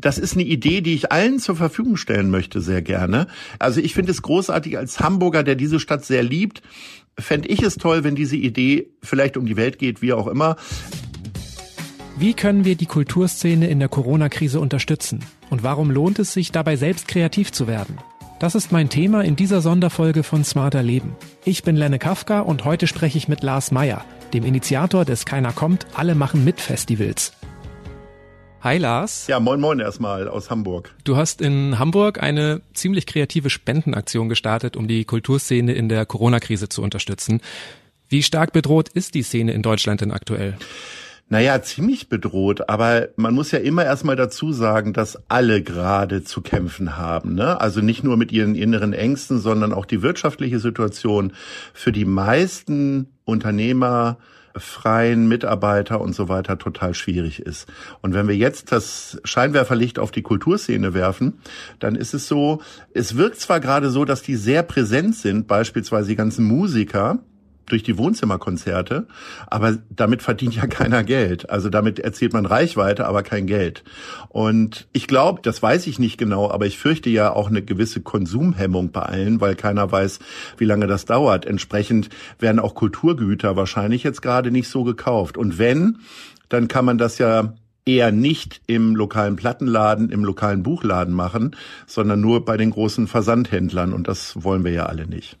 das ist eine Idee, die ich allen zur Verfügung stellen möchte, sehr gerne. Also ich finde es großartig als Hamburger, der diese Stadt sehr liebt, fände ich es toll, wenn diese Idee vielleicht um die Welt geht, wie auch immer. Wie können wir die Kulturszene in der Corona-Krise unterstützen? Und warum lohnt es sich, dabei selbst kreativ zu werden? Das ist mein Thema in dieser Sonderfolge von Smarter Leben. Ich bin Lenne Kafka und heute spreche ich mit Lars Meyer, dem Initiator des Keiner kommt, alle machen mit Festivals. Hi Lars. Ja, moin moin erstmal aus Hamburg. Du hast in Hamburg eine ziemlich kreative Spendenaktion gestartet, um die Kulturszene in der Corona-Krise zu unterstützen. Wie stark bedroht ist die Szene in Deutschland denn aktuell? Naja, ziemlich bedroht, aber man muss ja immer erstmal dazu sagen, dass alle gerade zu kämpfen haben. Ne? Also nicht nur mit ihren inneren Ängsten, sondern auch die wirtschaftliche Situation für die meisten Unternehmer, freien Mitarbeiter und so weiter total schwierig ist. Und wenn wir jetzt das Scheinwerferlicht auf die Kulturszene werfen, dann ist es so, es wirkt zwar gerade so, dass die sehr präsent sind, beispielsweise die ganzen Musiker, durch die Wohnzimmerkonzerte, aber damit verdient ja keiner Geld. Also damit erzielt man Reichweite, aber kein Geld. Und ich glaube, das weiß ich nicht genau, aber ich fürchte ja auch eine gewisse Konsumhemmung bei allen, weil keiner weiß, wie lange das dauert. Entsprechend werden auch Kulturgüter wahrscheinlich jetzt gerade nicht so gekauft. Und wenn, dann kann man das ja eher nicht im lokalen Plattenladen, im lokalen Buchladen machen, sondern nur bei den großen Versandhändlern. Und das wollen wir ja alle nicht.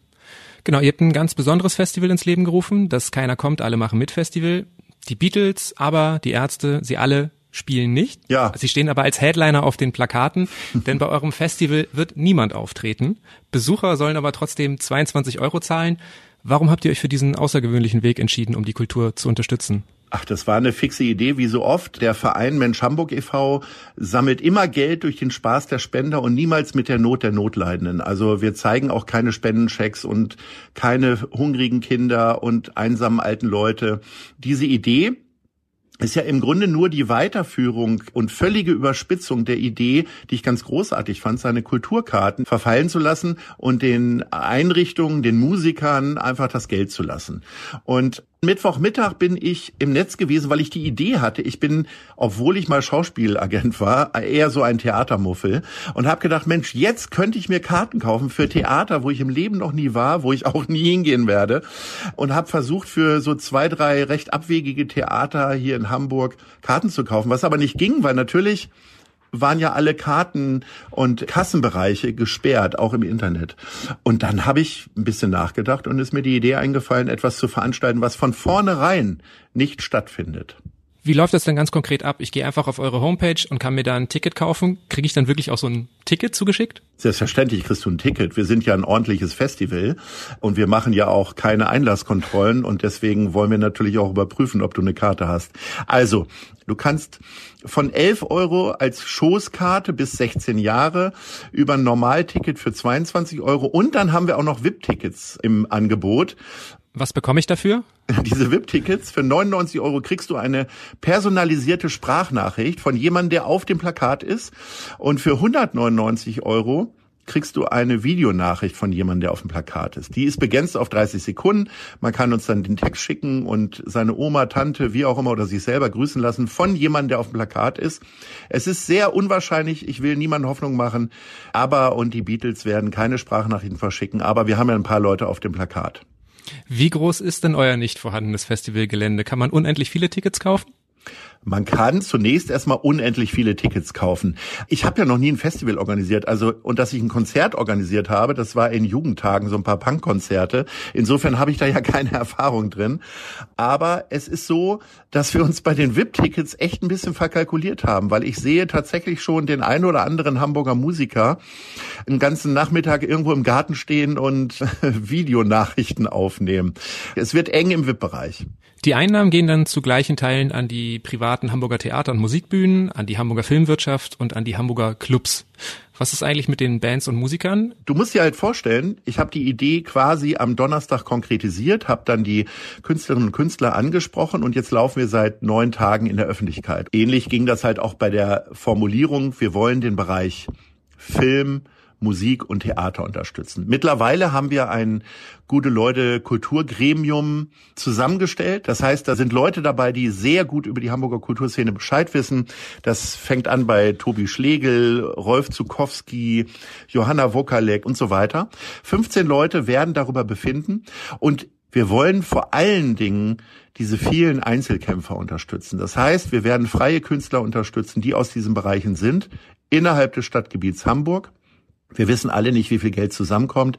Genau, ihr habt ein ganz besonderes Festival ins Leben gerufen, das Keiner kommt, alle machen mit Festival. Die Beatles, aber die Ärzte, sie alle spielen nicht. Ja. Sie stehen aber als Headliner auf den Plakaten, denn bei eurem Festival wird niemand auftreten. Besucher sollen aber trotzdem 22 Euro zahlen. Warum habt ihr euch für diesen außergewöhnlichen Weg entschieden, um die Kultur zu unterstützen? Ach, das war eine fixe Idee, wie so oft. Der Verein Mensch Hamburg e.V. sammelt immer Geld durch den Spaß der Spender und niemals mit der Not der Notleidenden. Also wir zeigen auch keine Spendenchecks und keine hungrigen Kinder und einsamen alten Leute. Diese Idee, ist ja im Grunde nur die Weiterführung und völlige Überspitzung der Idee, die ich ganz großartig fand, seine Kulturkarten verfallen zu lassen und den Einrichtungen, den Musikern einfach das Geld zu lassen. Und Mittwochmittag bin ich im Netz gewesen, weil ich die Idee hatte. Ich bin, obwohl ich mal Schauspielagent war, eher so ein Theatermuffel und habe gedacht, Mensch, jetzt könnte ich mir Karten kaufen für Theater, wo ich im Leben noch nie war, wo ich auch nie hingehen werde und habe versucht für so zwei, drei recht abwegige Theater hier in Hamburg Karten zu kaufen, was aber nicht ging, weil natürlich waren ja alle Karten und Kassenbereiche gesperrt, auch im Internet. Und dann habe ich ein bisschen nachgedacht und ist mir die Idee eingefallen, etwas zu veranstalten, was von vornherein nicht stattfindet. Wie läuft das denn ganz konkret ab? Ich gehe einfach auf eure Homepage und kann mir da ein Ticket kaufen. Kriege ich dann wirklich auch so ein Ticket zugeschickt? Selbstverständlich kriegst du ein Ticket. Wir sind ja ein ordentliches Festival und wir machen ja auch keine Einlasskontrollen und deswegen wollen wir natürlich auch überprüfen, ob du eine Karte hast. Also, du kannst von 11 Euro als Schoßkarte bis 16 Jahre über ein Normalticket für 22 Euro und dann haben wir auch noch VIP-Tickets im Angebot. Was bekomme ich dafür? Diese VIP-Tickets. Für 99 Euro kriegst du eine personalisierte Sprachnachricht von jemandem, der auf dem Plakat ist. Und für 199 Euro kriegst du eine Videonachricht von jemandem, der auf dem Plakat ist. Die ist begrenzt auf 30 Sekunden. Man kann uns dann den Text schicken und seine Oma, Tante, wie auch immer oder sich selber grüßen lassen von jemandem, der auf dem Plakat ist. Es ist sehr unwahrscheinlich. Ich will niemanden Hoffnung machen. Aber und die Beatles werden keine Sprachnachrichten verschicken. Aber wir haben ja ein paar Leute auf dem Plakat. Wie groß ist denn euer nicht vorhandenes Festivalgelände? Kann man unendlich viele Tickets kaufen? Man kann zunächst erstmal unendlich viele Tickets kaufen. Ich habe ja noch nie ein Festival organisiert, also und dass ich ein Konzert organisiert habe, das war in Jugendtagen so ein paar Punkkonzerte. Insofern habe ich da ja keine Erfahrung drin. Aber es ist so, dass wir uns bei den VIP-Tickets echt ein bisschen verkalkuliert haben, weil ich sehe tatsächlich schon den einen oder anderen Hamburger Musiker einen ganzen Nachmittag irgendwo im Garten stehen und Videonachrichten aufnehmen. Es wird eng im VIP-Bereich. Die Einnahmen gehen dann zu gleichen Teilen an die privaten Hamburger Theater- und Musikbühnen, an die Hamburger Filmwirtschaft und an die Hamburger Clubs. Was ist eigentlich mit den Bands und Musikern? Du musst dir halt vorstellen, ich habe die Idee quasi am Donnerstag konkretisiert, habe dann die Künstlerinnen und Künstler angesprochen und jetzt laufen wir seit neun Tagen in der Öffentlichkeit. Ähnlich ging das halt auch bei der Formulierung, wir wollen den Bereich Film, Musik und Theater unterstützen. Mittlerweile haben wir ein gute Leute Kulturgremium zusammengestellt. Das heißt, da sind Leute dabei, die sehr gut über die Hamburger Kulturszene Bescheid wissen. Das fängt an bei Tobi Schlegel, Rolf Zukowski, Johanna Wokalek und so weiter. 15 Leute werden darüber befinden und wir wollen vor allen Dingen diese vielen Einzelkämpfer unterstützen. Das heißt, wir werden freie Künstler unterstützen, die aus diesen Bereichen sind, innerhalb des Stadtgebiets Hamburg. Wir wissen alle nicht, wie viel Geld zusammenkommt.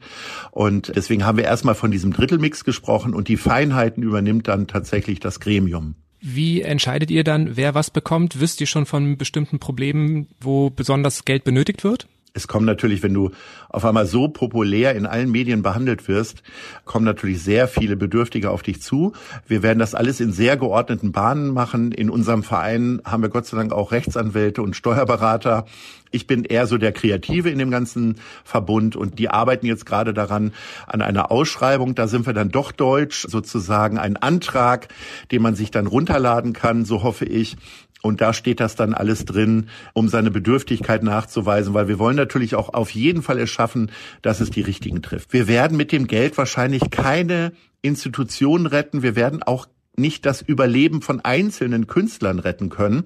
Und deswegen haben wir erstmal von diesem Drittelmix gesprochen und die Feinheiten übernimmt dann tatsächlich das Gremium. Wie entscheidet ihr dann, wer was bekommt? Wisst ihr schon von bestimmten Problemen, wo besonders Geld benötigt wird? Es kommen natürlich, wenn du auf einmal so populär in allen Medien behandelt wirst, kommen natürlich sehr viele Bedürftige auf dich zu. Wir werden das alles in sehr geordneten Bahnen machen. In unserem Verein haben wir Gott sei Dank auch Rechtsanwälte und Steuerberater. Ich bin eher so der Kreative in dem ganzen Verbund und die arbeiten jetzt gerade daran an einer Ausschreibung. Da sind wir dann doch deutsch, sozusagen ein Antrag, den man sich dann runterladen kann, so hoffe ich, und da steht das dann alles drin, um seine Bedürftigkeit nachzuweisen, weil wir wollen natürlich auch auf jeden Fall es schaffen, dass es die Richtigen trifft. Wir werden mit dem Geld wahrscheinlich keine Institutionen retten. Wir werden auch nicht das Überleben von einzelnen Künstlern retten können.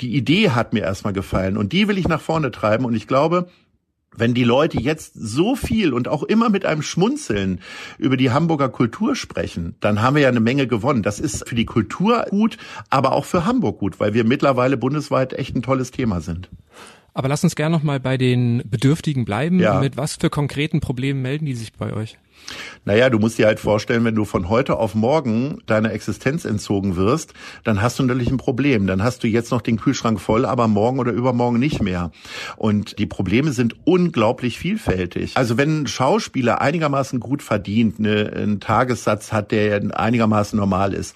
Die Idee hat mir erstmal gefallen und die will ich nach vorne treiben und ich glaube, wenn die Leute jetzt so viel und auch immer mit einem Schmunzeln über die Hamburger Kultur sprechen, dann haben wir ja eine Menge gewonnen. Das ist für die Kultur gut, aber auch für Hamburg gut, weil wir mittlerweile bundesweit echt ein tolles Thema sind. Aber lass uns gerne noch mal bei den Bedürftigen bleiben. Ja. Mit was für konkreten Problemen melden die sich bei euch? Naja, du musst dir halt vorstellen, wenn du von heute auf morgen deiner Existenz entzogen wirst, dann hast du natürlich ein Problem. Dann hast du jetzt noch den Kühlschrank voll, aber morgen oder übermorgen nicht mehr. Und die Probleme sind unglaublich vielfältig. Also wenn ein Schauspieler einigermaßen gut verdient, eine, einen Tagessatz hat, der einigermaßen normal ist,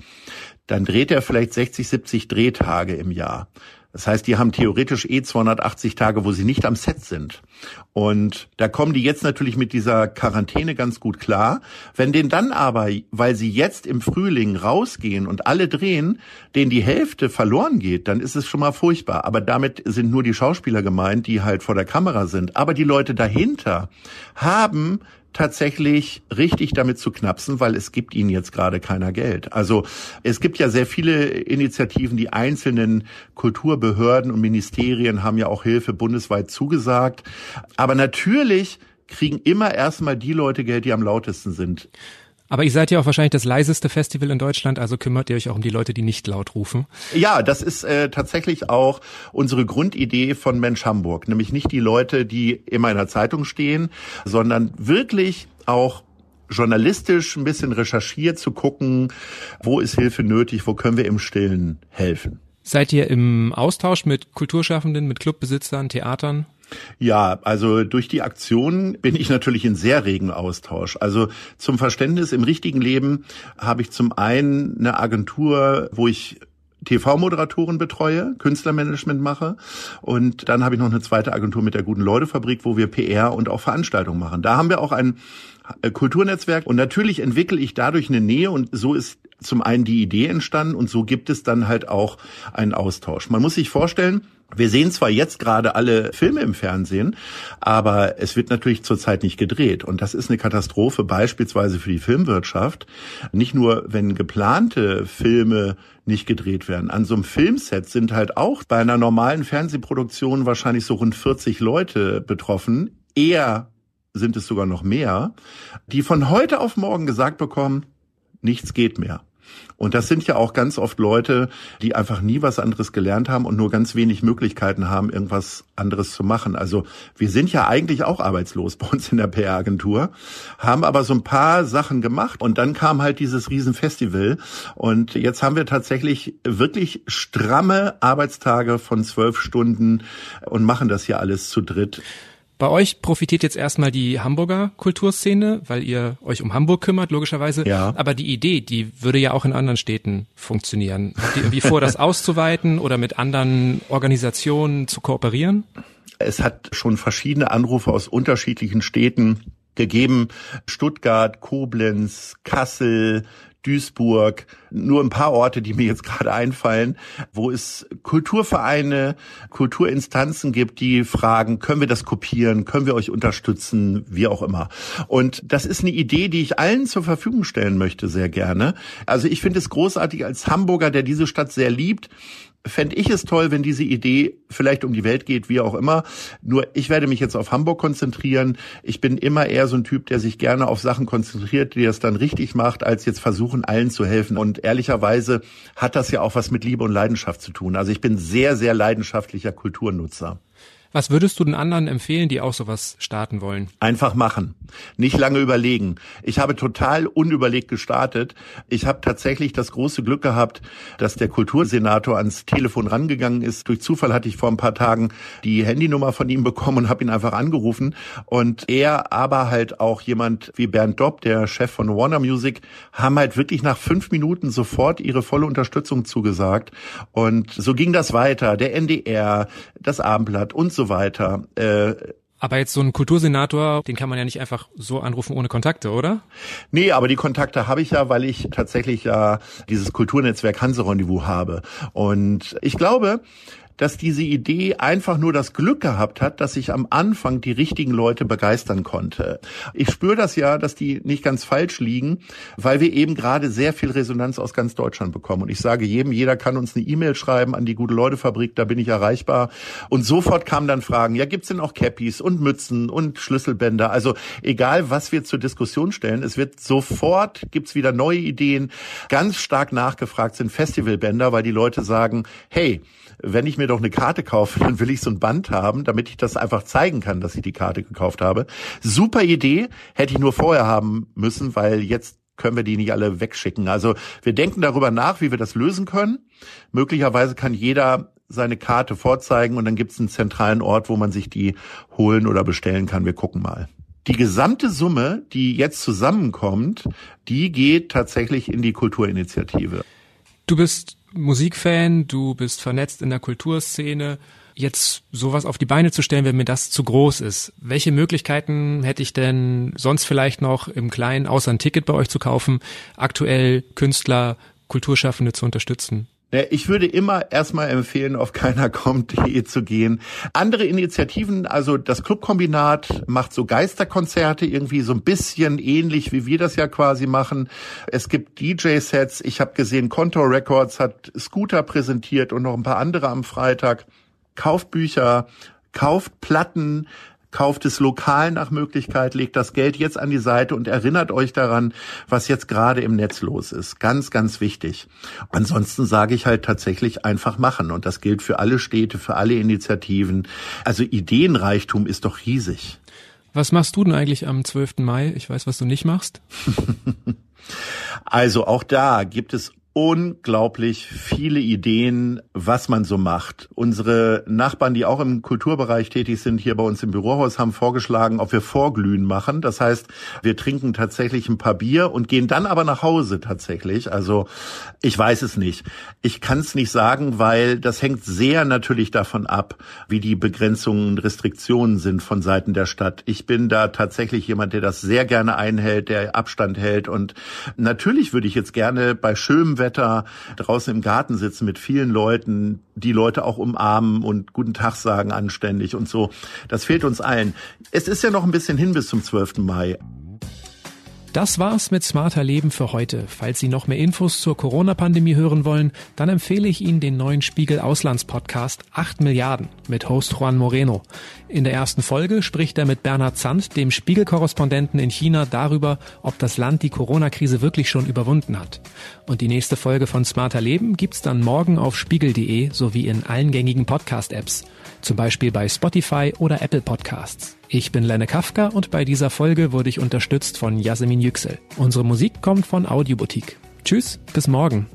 dann dreht er vielleicht 60, 70 Drehtage im Jahr. Das heißt, die haben theoretisch eh 280 Tage, wo sie nicht am Set sind. Und da kommen die jetzt natürlich mit dieser Quarantäne ganz gut klar. Wenn denen dann aber, weil sie jetzt im Frühling rausgehen und alle drehen, denen die Hälfte verloren geht, dann ist es schon mal furchtbar. Aber damit sind nur die Schauspieler gemeint, die halt vor der Kamera sind. Aber die Leute dahinter haben tatsächlich richtig damit zu knapsen, weil es gibt ihnen jetzt gerade keiner Geld. Also es gibt ja sehr viele Initiativen, die einzelnen Kulturbehörden und Ministerien haben ja auch Hilfe bundesweit zugesagt. Aber natürlich kriegen immer erstmal die Leute Geld, die am lautesten sind. Aber ihr seid ja auch wahrscheinlich das leiseste Festival in Deutschland, also kümmert ihr euch auch um die Leute, die nicht laut rufen. Ja, das ist äh, tatsächlich auch unsere Grundidee von Mensch Hamburg, nämlich nicht die Leute, die immer in der Zeitung stehen, sondern wirklich auch journalistisch ein bisschen recherchiert zu gucken, wo ist Hilfe nötig, wo können wir im Stillen helfen. Seid ihr im Austausch mit Kulturschaffenden, mit Clubbesitzern, Theatern? Ja, also durch die Aktion bin ich natürlich in sehr regen Austausch. Also zum Verständnis im richtigen Leben habe ich zum einen eine Agentur, wo ich TV-Moderatoren betreue, Künstlermanagement mache und dann habe ich noch eine zweite Agentur mit der guten Leute-Fabrik, wo wir PR und auch Veranstaltungen machen. Da haben wir auch ein äh, Kulturnetzwerk und natürlich entwickle ich dadurch eine Nähe und so ist zum einen die Idee entstanden und so gibt es dann halt auch einen Austausch. Man muss sich vorstellen, wir sehen zwar jetzt gerade alle Filme im Fernsehen, aber es wird natürlich zurzeit nicht gedreht. Und das ist eine Katastrophe beispielsweise für die Filmwirtschaft. Nicht nur, wenn geplante Filme nicht gedreht werden. An so einem Filmset sind halt auch bei einer normalen Fernsehproduktion wahrscheinlich so rund 40 Leute betroffen. Eher sind es sogar noch mehr, die von heute auf morgen gesagt bekommen, nichts geht mehr. Und das sind ja auch ganz oft Leute, die einfach nie was anderes gelernt haben und nur ganz wenig Möglichkeiten haben, irgendwas anderes zu machen. Also wir sind ja eigentlich auch arbeitslos bei uns in der PR-Agentur, haben aber so ein paar Sachen gemacht und dann kam halt dieses Riesenfestival und jetzt haben wir tatsächlich wirklich stramme Arbeitstage von zwölf Stunden und machen das hier alles zu dritt. Bei euch profitiert jetzt erstmal die Hamburger Kulturszene, weil ihr euch um Hamburg kümmert, logischerweise. Ja. Aber die Idee, die würde ja auch in anderen Städten funktionieren. Habt ihr irgendwie vor, das auszuweiten oder mit anderen Organisationen zu kooperieren? Es hat schon verschiedene Anrufe aus unterschiedlichen Städten gegeben. Stuttgart, Koblenz, Kassel, Duisburg, nur ein paar Orte, die mir jetzt gerade einfallen, wo es Kulturvereine, Kulturinstanzen gibt, die fragen, können wir das kopieren, können wir euch unterstützen, wie auch immer. Und das ist eine Idee, die ich allen zur Verfügung stellen möchte, sehr gerne. Also ich finde es großartig als Hamburger, der diese Stadt sehr liebt, fände ich es toll, wenn diese Idee vielleicht um die Welt geht, wie auch immer. Nur ich werde mich jetzt auf Hamburg konzentrieren. Ich bin immer eher so ein Typ, der sich gerne auf Sachen konzentriert, die es dann richtig macht, als jetzt versuchen, allen zu helfen. Und ehrlicherweise hat das ja auch was mit Liebe und Leidenschaft zu tun. Also ich bin sehr, sehr leidenschaftlicher Kulturnutzer. Was würdest du den anderen empfehlen, die auch sowas starten wollen? Einfach machen. Nicht lange überlegen. Ich habe total unüberlegt gestartet. Ich habe tatsächlich das große Glück gehabt, dass der Kultursenator ans Telefon rangegangen ist. Durch Zufall hatte ich vor ein paar Tagen die Handynummer von ihm bekommen und habe ihn einfach angerufen. Und er, aber halt auch jemand wie Bernd Dopp, der Chef von Warner Music, haben halt wirklich nach fünf Minuten sofort ihre volle Unterstützung zugesagt. Und so ging das weiter. Der NDR, das Abendblatt und so weiter. Äh, aber jetzt so ein Kultursenator, den kann man ja nicht einfach so anrufen ohne Kontakte, oder? Nee, aber die Kontakte habe ich ja, weil ich tatsächlich ja dieses Kulturnetzwerk Hanse Rendezvous habe. Und ich glaube, dass diese Idee einfach nur das Glück gehabt hat, dass ich am Anfang die richtigen Leute begeistern konnte. Ich spüre das ja, dass die nicht ganz falsch liegen, weil wir eben gerade sehr viel Resonanz aus ganz Deutschland bekommen. Und ich sage jedem, jeder kann uns eine E-Mail schreiben an die Gute-Leute-Fabrik, da bin ich erreichbar. Und sofort kamen dann Fragen, ja, gibt's denn auch Cappies und Mützen und Schlüsselbänder? Also egal, was wir zur Diskussion stellen, es wird sofort, gibt's wieder neue Ideen. Ganz stark nachgefragt sind Festivalbänder, weil die Leute sagen, hey, wenn ich mir doch eine Karte kaufe, dann will ich so ein Band haben, damit ich das einfach zeigen kann, dass ich die Karte gekauft habe. Super Idee, hätte ich nur vorher haben müssen, weil jetzt können wir die nicht alle wegschicken. Also wir denken darüber nach, wie wir das lösen können. Möglicherweise kann jeder seine Karte vorzeigen und dann gibt es einen zentralen Ort, wo man sich die holen oder bestellen kann. Wir gucken mal. Die gesamte Summe, die jetzt zusammenkommt, die geht tatsächlich in die Kulturinitiative. Du bist Musikfan, du bist vernetzt in der Kulturszene. Jetzt sowas auf die Beine zu stellen, wenn mir das zu groß ist. Welche Möglichkeiten hätte ich denn sonst vielleicht noch im Kleinen, außer ein Ticket bei euch zu kaufen, aktuell Künstler, Kulturschaffende zu unterstützen? Ich würde immer erstmal empfehlen, auf keinerkommt.de zu gehen. Andere Initiativen, also das Clubkombinat macht so Geisterkonzerte irgendwie so ein bisschen ähnlich, wie wir das ja quasi machen. Es gibt DJ-Sets. Ich habe gesehen, Contour Records hat Scooter präsentiert und noch ein paar andere am Freitag. Kauft Bücher, kauft Platten, kauft es lokal nach Möglichkeit, legt das Geld jetzt an die Seite und erinnert euch daran, was jetzt gerade im Netz los ist. Ganz, ganz wichtig. Ansonsten sage ich halt tatsächlich einfach machen. Und das gilt für alle Städte, für alle Initiativen. Also Ideenreichtum ist doch riesig. Was machst du denn eigentlich am 12. Mai? Ich weiß, was du nicht machst. also auch da gibt es unglaublich viele Ideen, was man so macht. Unsere Nachbarn, die auch im Kulturbereich tätig sind, hier bei uns im Bürohaus, haben vorgeschlagen, ob wir Vorglühen machen. Das heißt, wir trinken tatsächlich ein paar Bier und gehen dann aber nach Hause tatsächlich. Also ich weiß es nicht. Ich kann es nicht sagen, weil das hängt sehr natürlich davon ab, wie die Begrenzungen und Restriktionen sind von Seiten der Stadt. Ich bin da tatsächlich jemand, der das sehr gerne einhält, der Abstand hält. Und natürlich würde ich jetzt gerne bei schönem Wetter Wetter draußen im Garten sitzen mit vielen Leuten, die Leute auch umarmen und guten Tag sagen anständig und so. Das fehlt uns allen. Es ist ja noch ein bisschen hin bis zum 12. Mai. Das war's mit Smarter Leben für heute. Falls Sie noch mehr Infos zur Corona-Pandemie hören wollen, dann empfehle ich Ihnen den neuen Spiegel Auslandspodcast 8 Milliarden mit Host Juan Moreno. In der ersten Folge spricht er mit Bernhard Zandt, dem Spiegel-Korrespondenten in China, darüber, ob das Land die Corona-Krise wirklich schon überwunden hat. Und die nächste Folge von Smarter Leben gibt's dann morgen auf spiegel.de sowie in allen gängigen Podcast-Apps. Zum Beispiel bei Spotify oder Apple Podcasts. Ich bin Lenne Kafka und bei dieser Folge wurde ich unterstützt von Yasemin Yüksel. Unsere Musik kommt von Audioboutique. Tschüss, bis morgen.